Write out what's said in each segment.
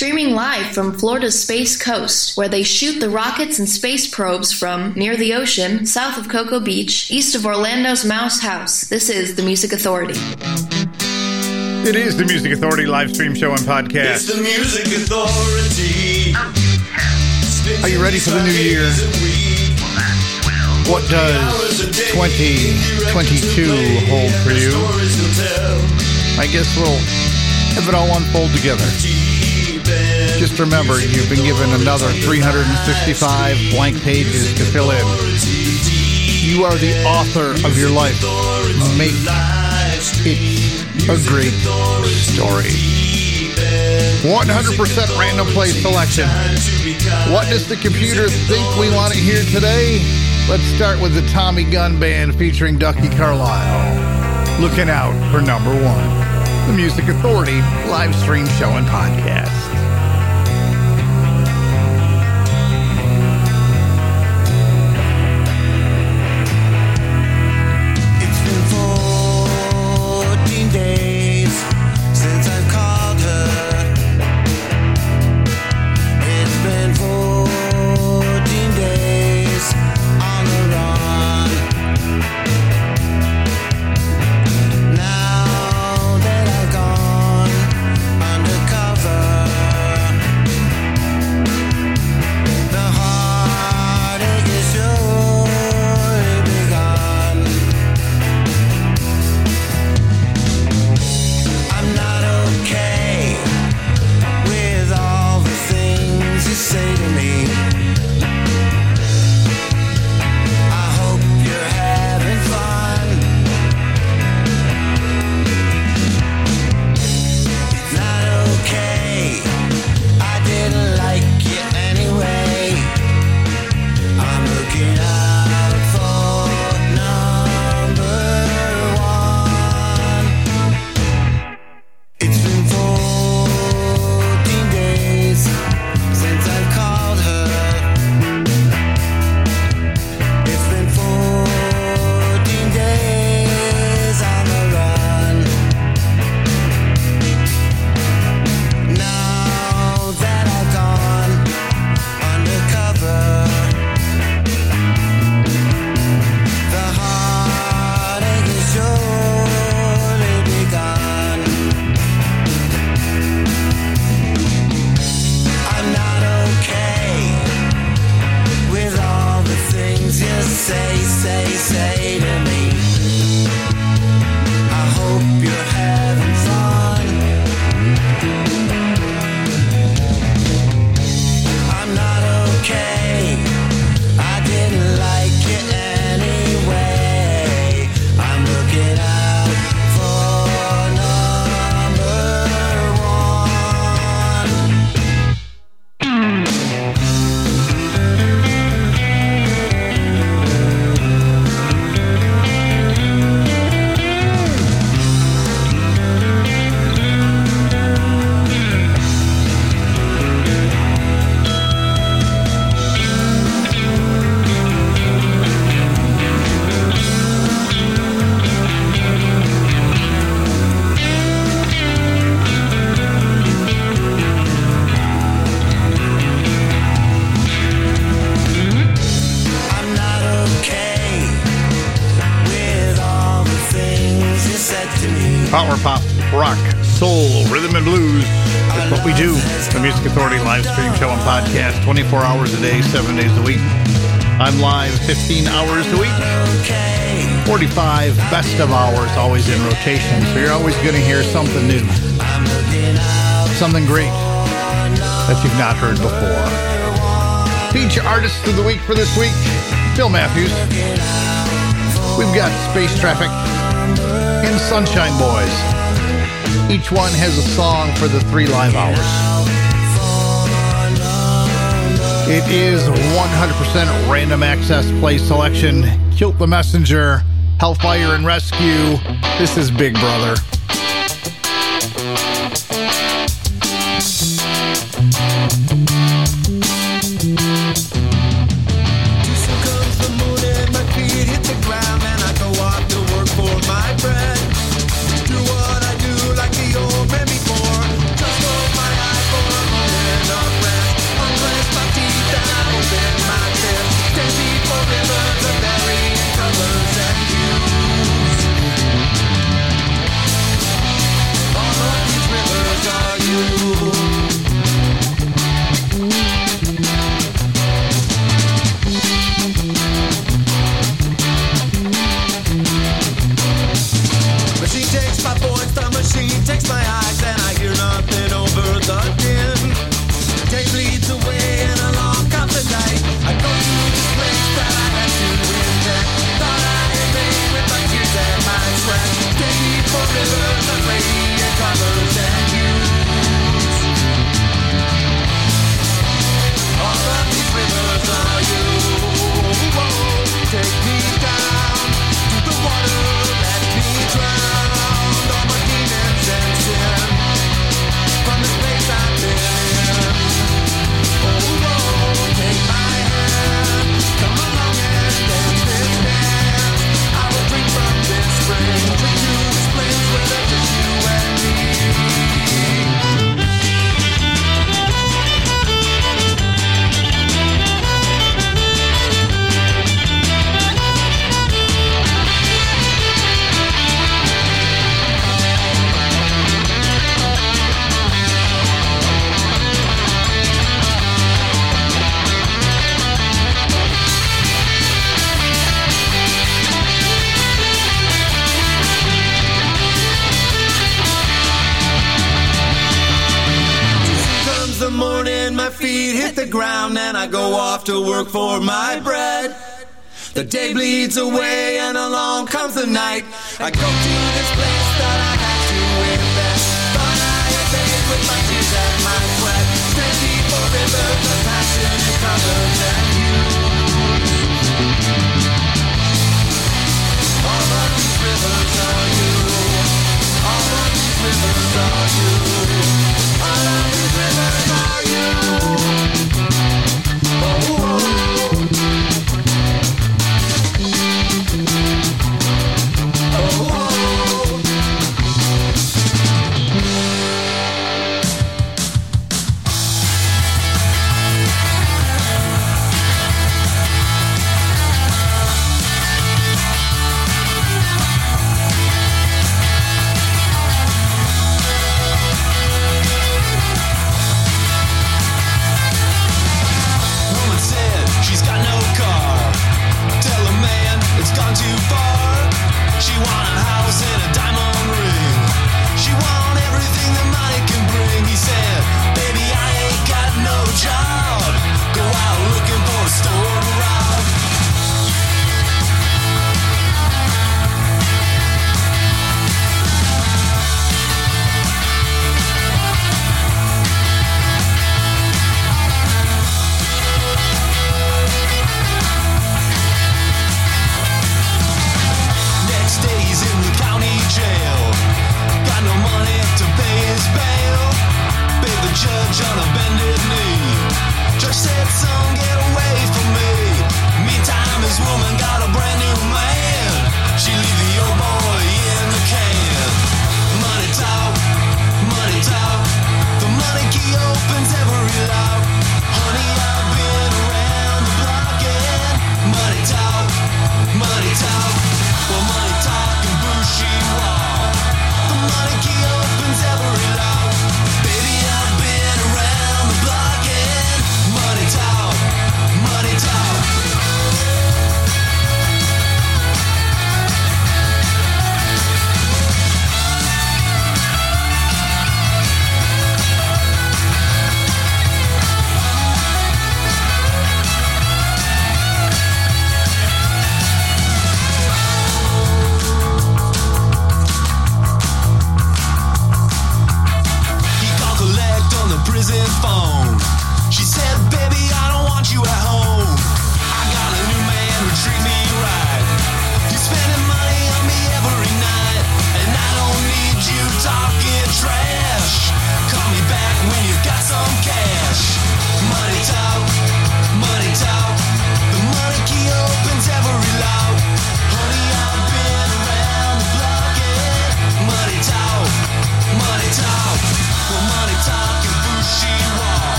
streaming live from Florida's Space Coast, where they shoot the rockets and space probes from near the ocean, south of Cocoa Beach, east of Orlando's Mouse House. This is the Music Authority. It is the Music Authority live stream show and podcast. It's the Music Authority. Are you ready for the new year? What does 2022 hold for you? I guess we'll have it all unfold together. Just remember, you've been given another 365 blank pages to fill in. You are the author of your life. Make it a great story. 100% random play selection. What does the computer think we want to hear today? Let's start with the Tommy Gunn Band featuring Ducky Carlisle. Looking out for number one the Music Authority live stream show and podcast. Live stream show and podcast 24 hours a day, seven days a week. I'm live 15 hours a week. 45 best of hours always in rotation. So you're always going to hear something new, something great that you've not heard before. Feature artist of the week for this week, Phil Matthews. We've got Space Traffic and Sunshine Boys. Each one has a song for the three live hours. It is 100% random access play selection. Kilt the Messenger, Hellfire and Rescue. This is Big Brother.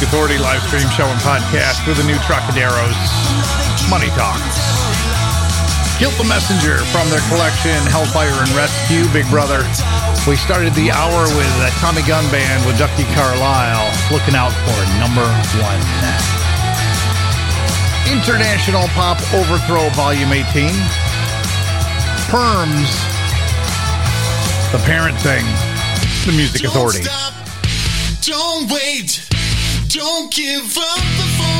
Authority live stream show and podcast with the new Trocaderos Money Talk. Kilt the Messenger from their collection Hellfire and Rescue, Big Brother. We started the hour with a Tommy Gunn Band with Ducky Carlisle, looking out for number one. International Pop Overthrow Volume 18. Perms, The Parent Thing, The Music Authority. Don't wait. Don't give up the phone.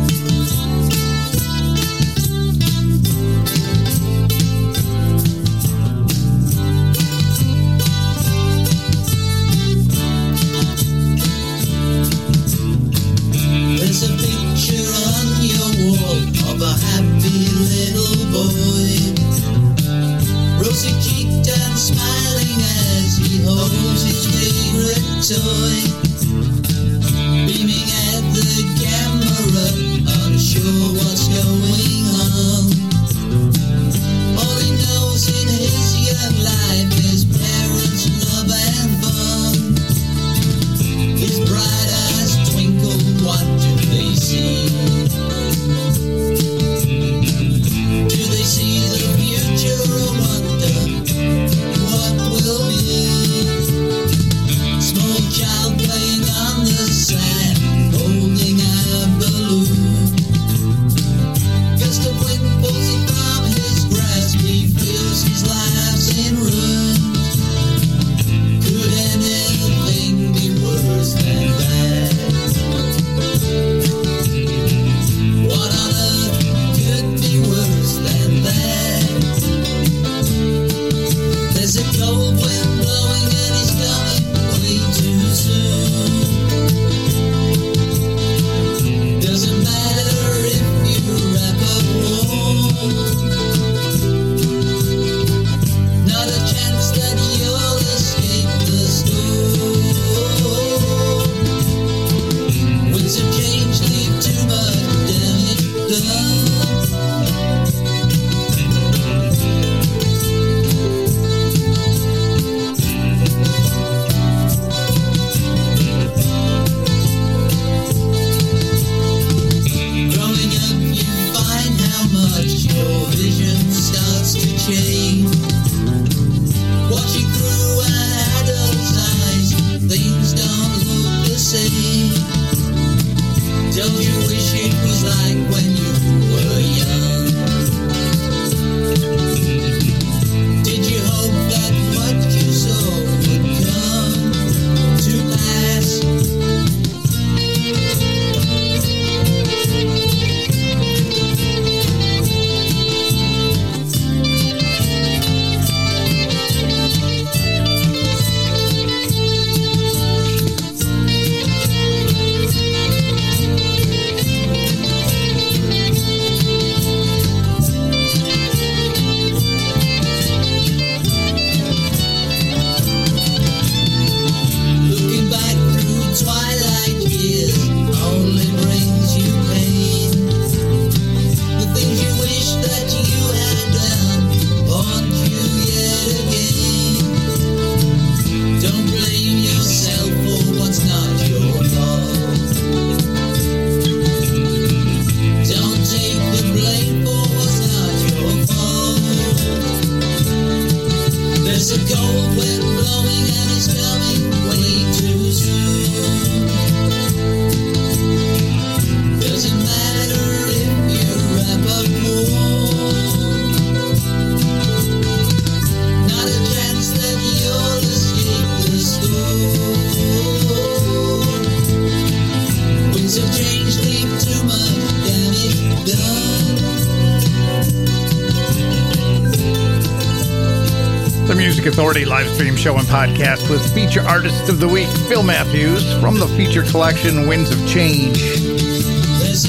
podcast with feature artist of the week, Phil Matthews, from the feature collection Winds of Change.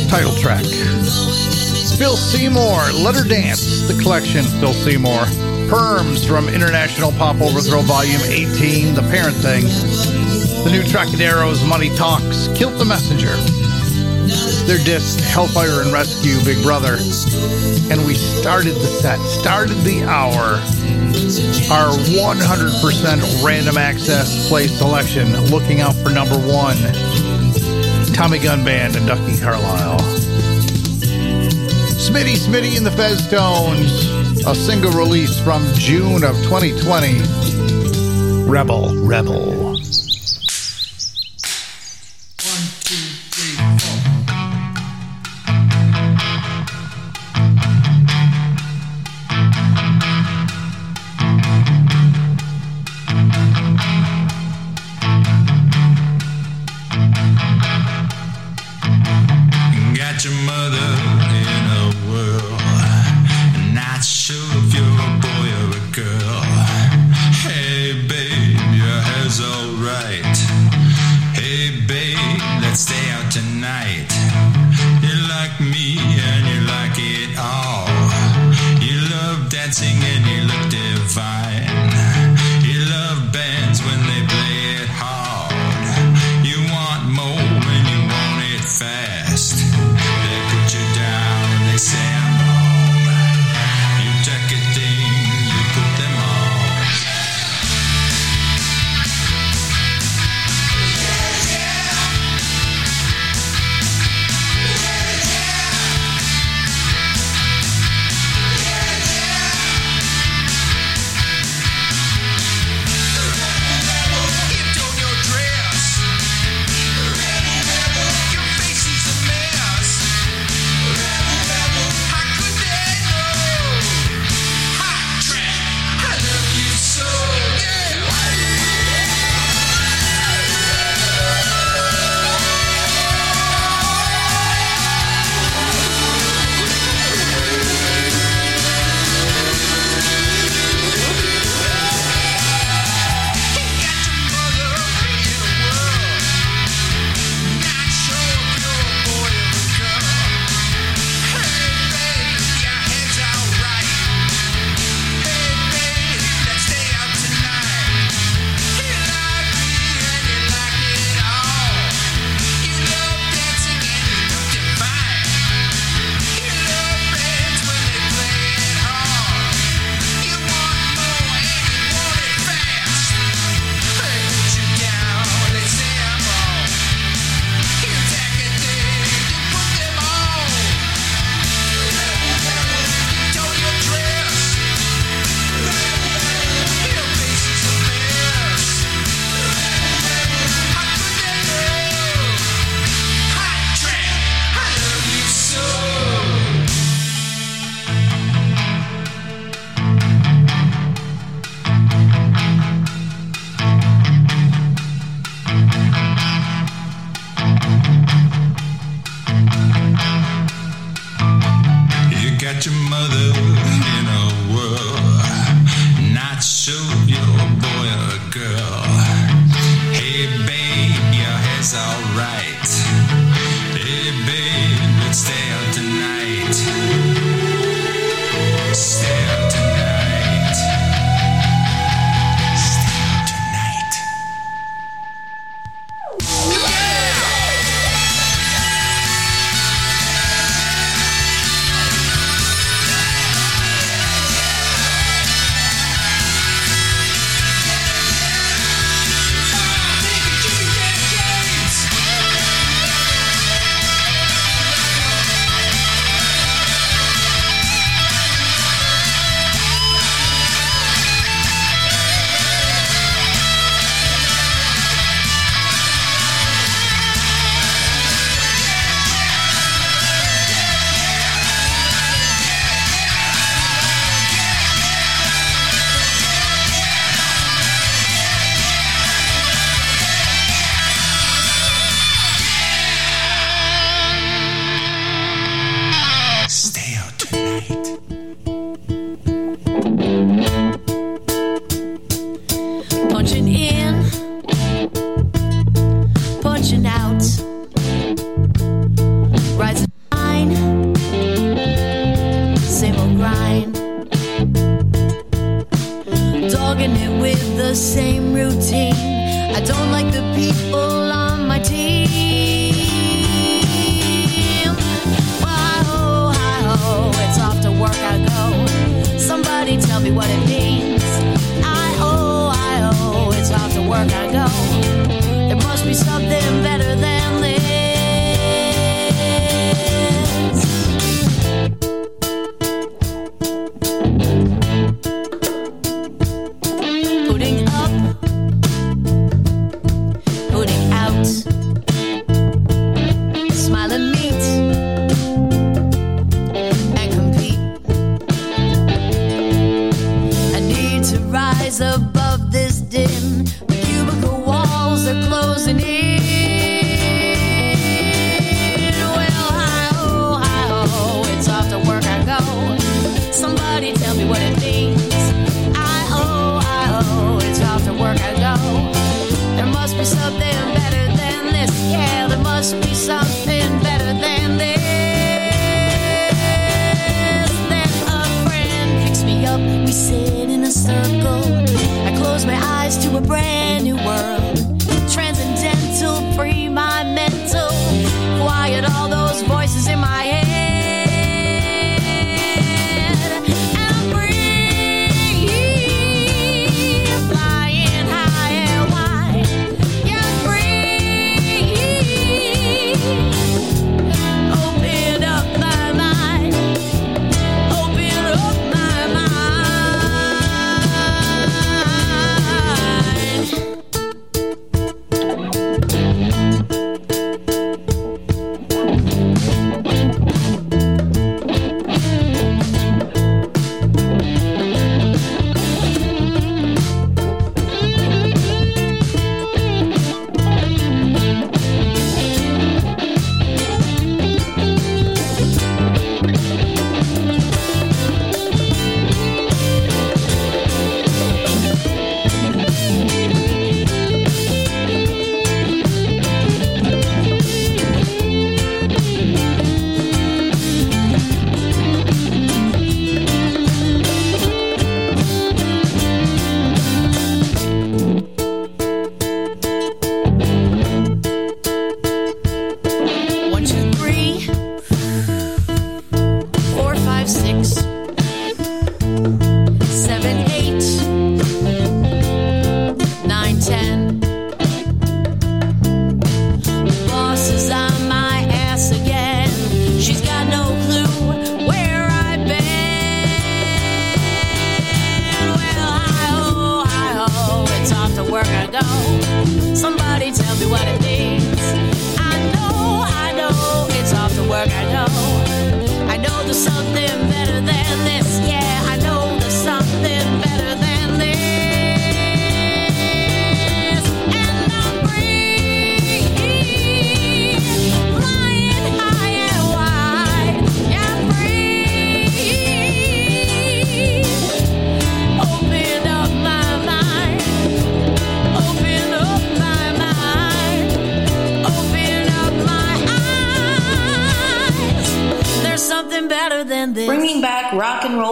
Title track Phil Seymour, Let Her Dance, the collection Phil Seymour. Perms from International Pop Overthrow Volume 18, The Parent Thing. The new Trocadero's Money Talks, Kilt the Messenger. Their disc, Hellfire and Rescue, Big Brother. And we started the set, started the hour our 100% random access play selection, looking out for number one Tommy Gunn Band and Ducky Carlisle. Smitty Smitty and the Fez Tones, a single release from June of 2020. Rebel, Rebel.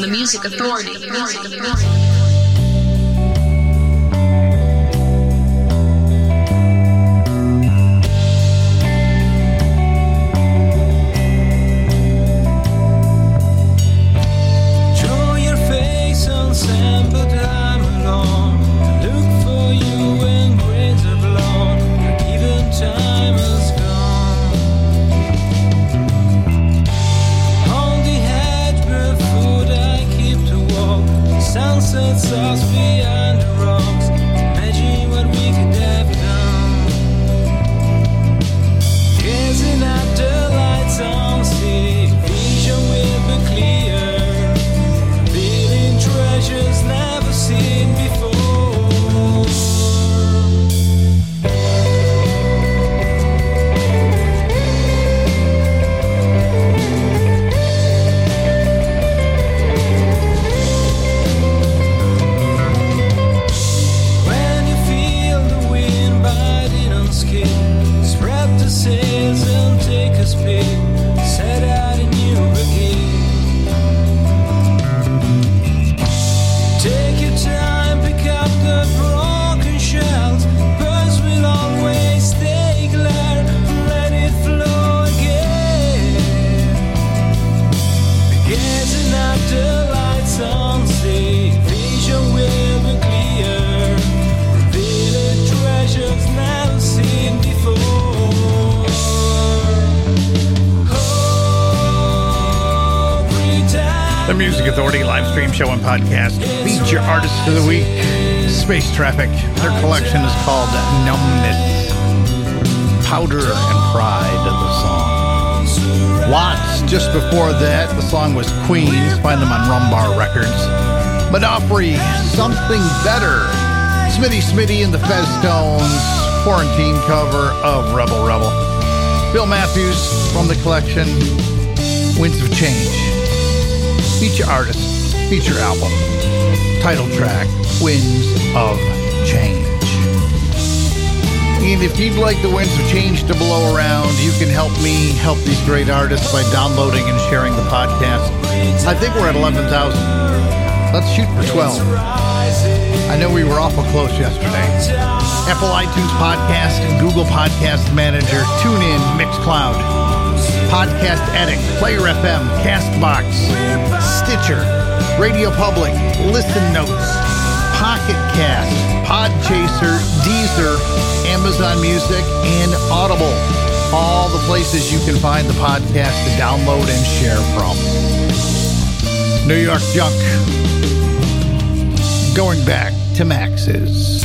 the Music Authority. Music Authority. the Music Authority live stream show and podcast. Feature artists of the week, Space Traffic. Their collection is called Numbness, Powder and Pride of the song. Watts, just before that, the song was Queens. Find them on Rumbar Records. Monopoly, Something Better. Smitty Smitty and the Feztones, quarantine cover of Rebel Rebel. Phil Matthews from the collection, Winds of Change. Feature artist, feature album, title track, Winds of Change mean, if you'd like the winds of change to blow around, you can help me help these great artists by downloading and sharing the podcast. I think we're at 11,000. Let's shoot for 12. I know we were awful close yesterday. Apple iTunes Podcast and Google Podcast Manager, TuneIn, Mixcloud, Podcast Addict, Player FM, Castbox, Stitcher, Radio Public, Listen Notes, Pocket Cast, Podchaser, Deezer, Amazon Music, and Audible. All the places you can find the podcast to download and share from. New York Junk. Going back to Max's.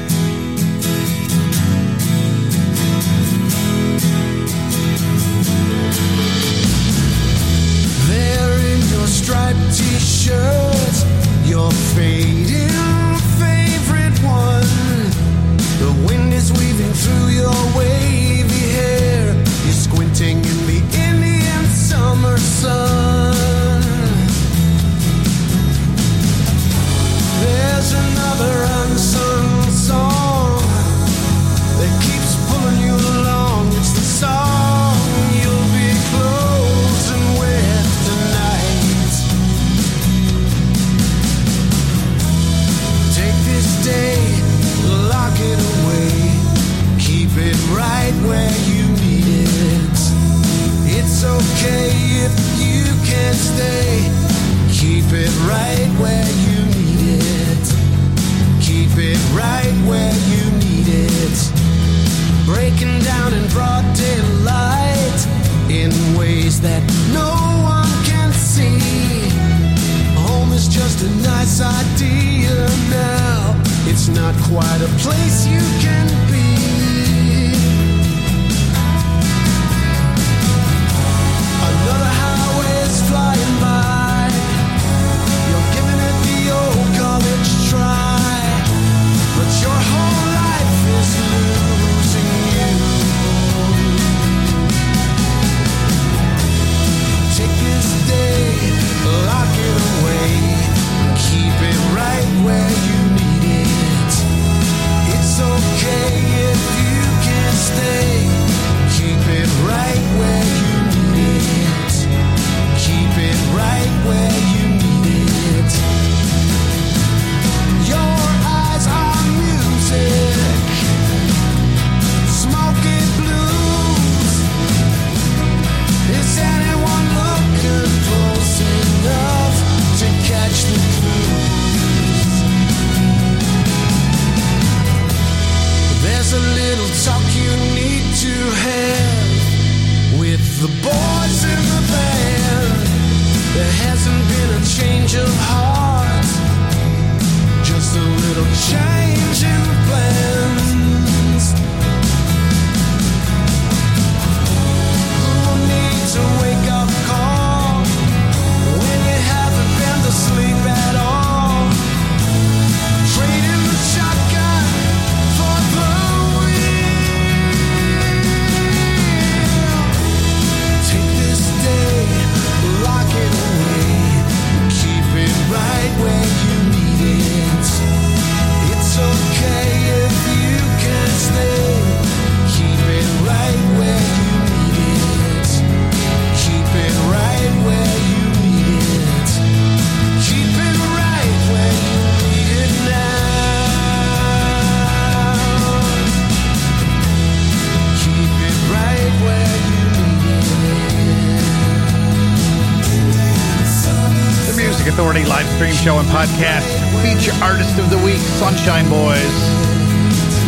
Sunshine Boys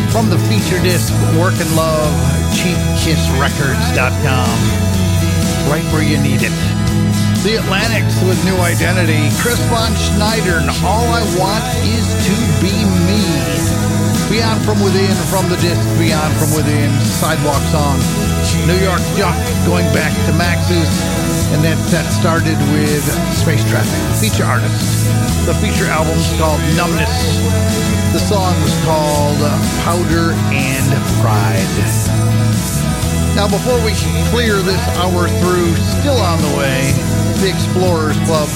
from the feature disc Work and Love, CheapKissRecords.com. Right where you need it. The Atlantics with New Identity, Chris Von Sneidern, All I Want Is to Be Me. Beyond From Within, from the disc Beyond From Within, Sidewalk Song. New York Junk going back to Max's and that set started with Space Traffic, feature artist. The feature album is called Numbness. The song was called Powder and Pride. Now, before we clear this hour through, still on the way, the Explorers Club.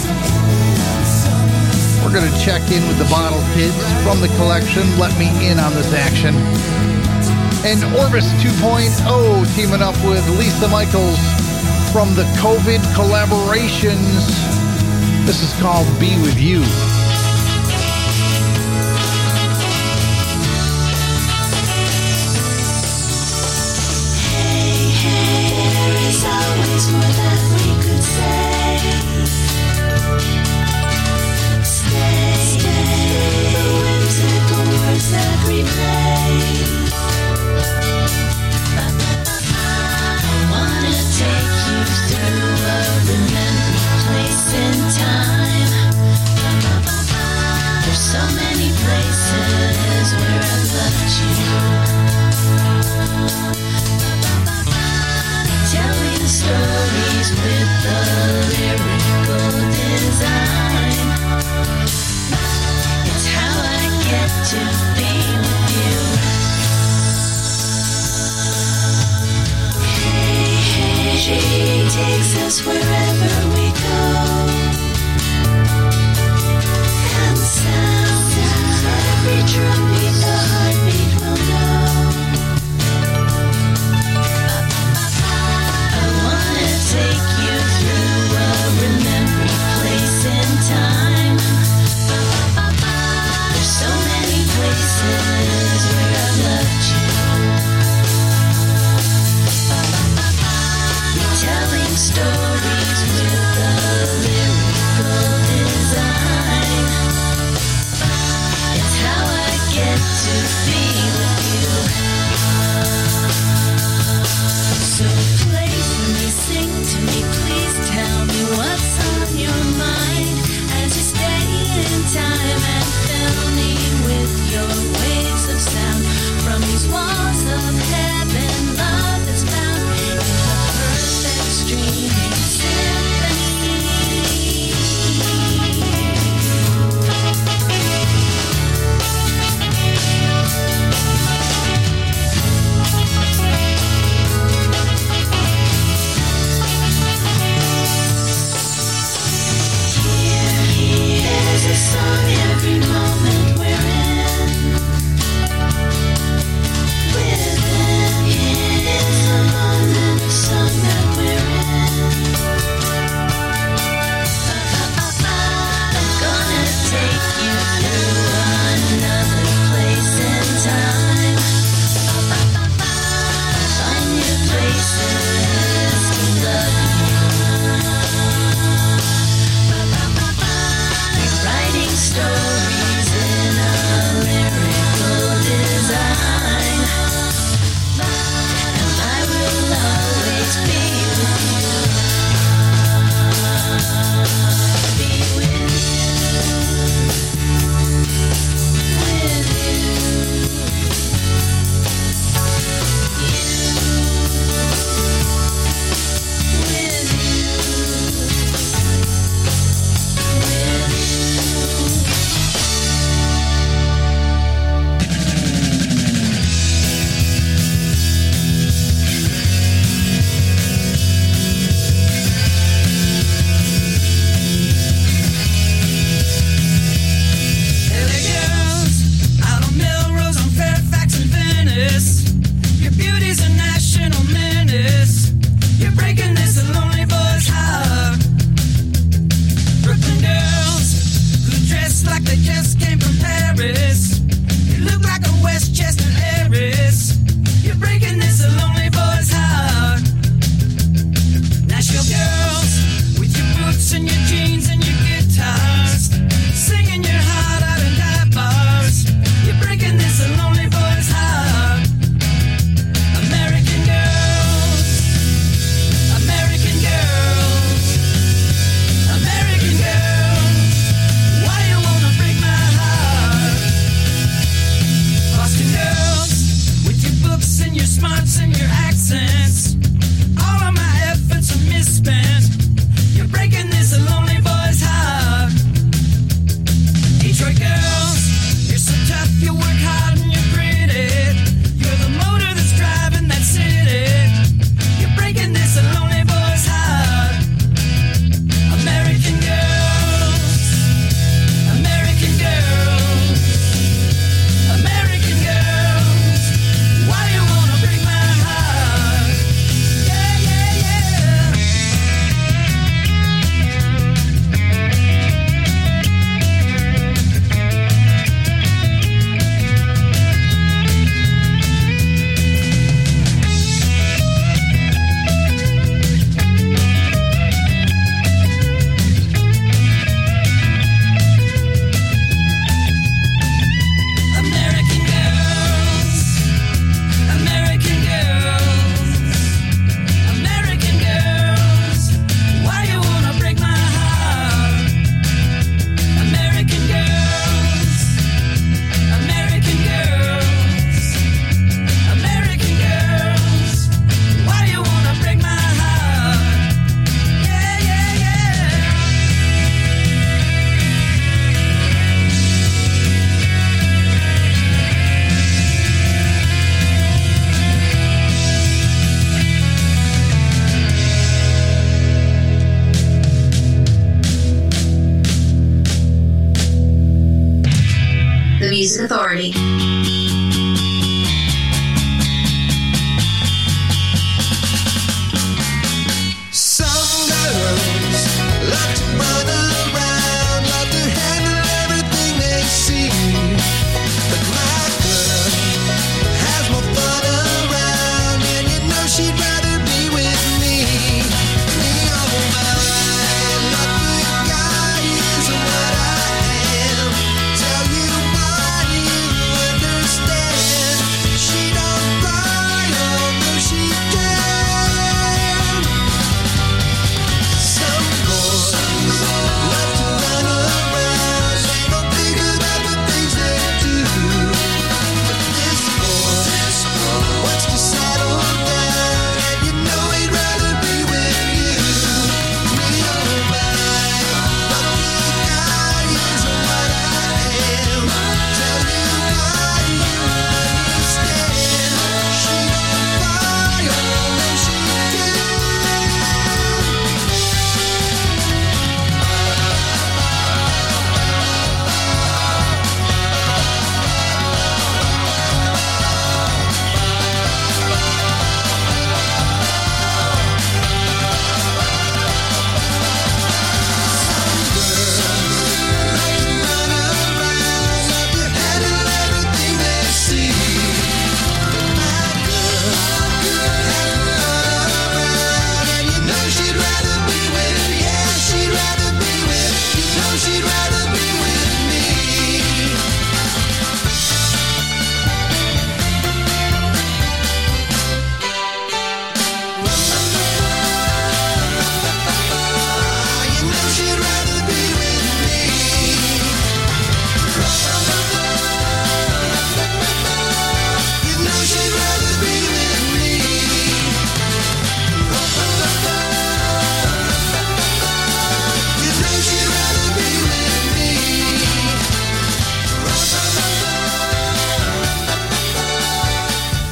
We're going to check in with the Bottle Kids from the collection. Let me in on this action. And Orbis 2.0 teaming up with Lisa Michaels from the COVID collaborations. This is called Be With You.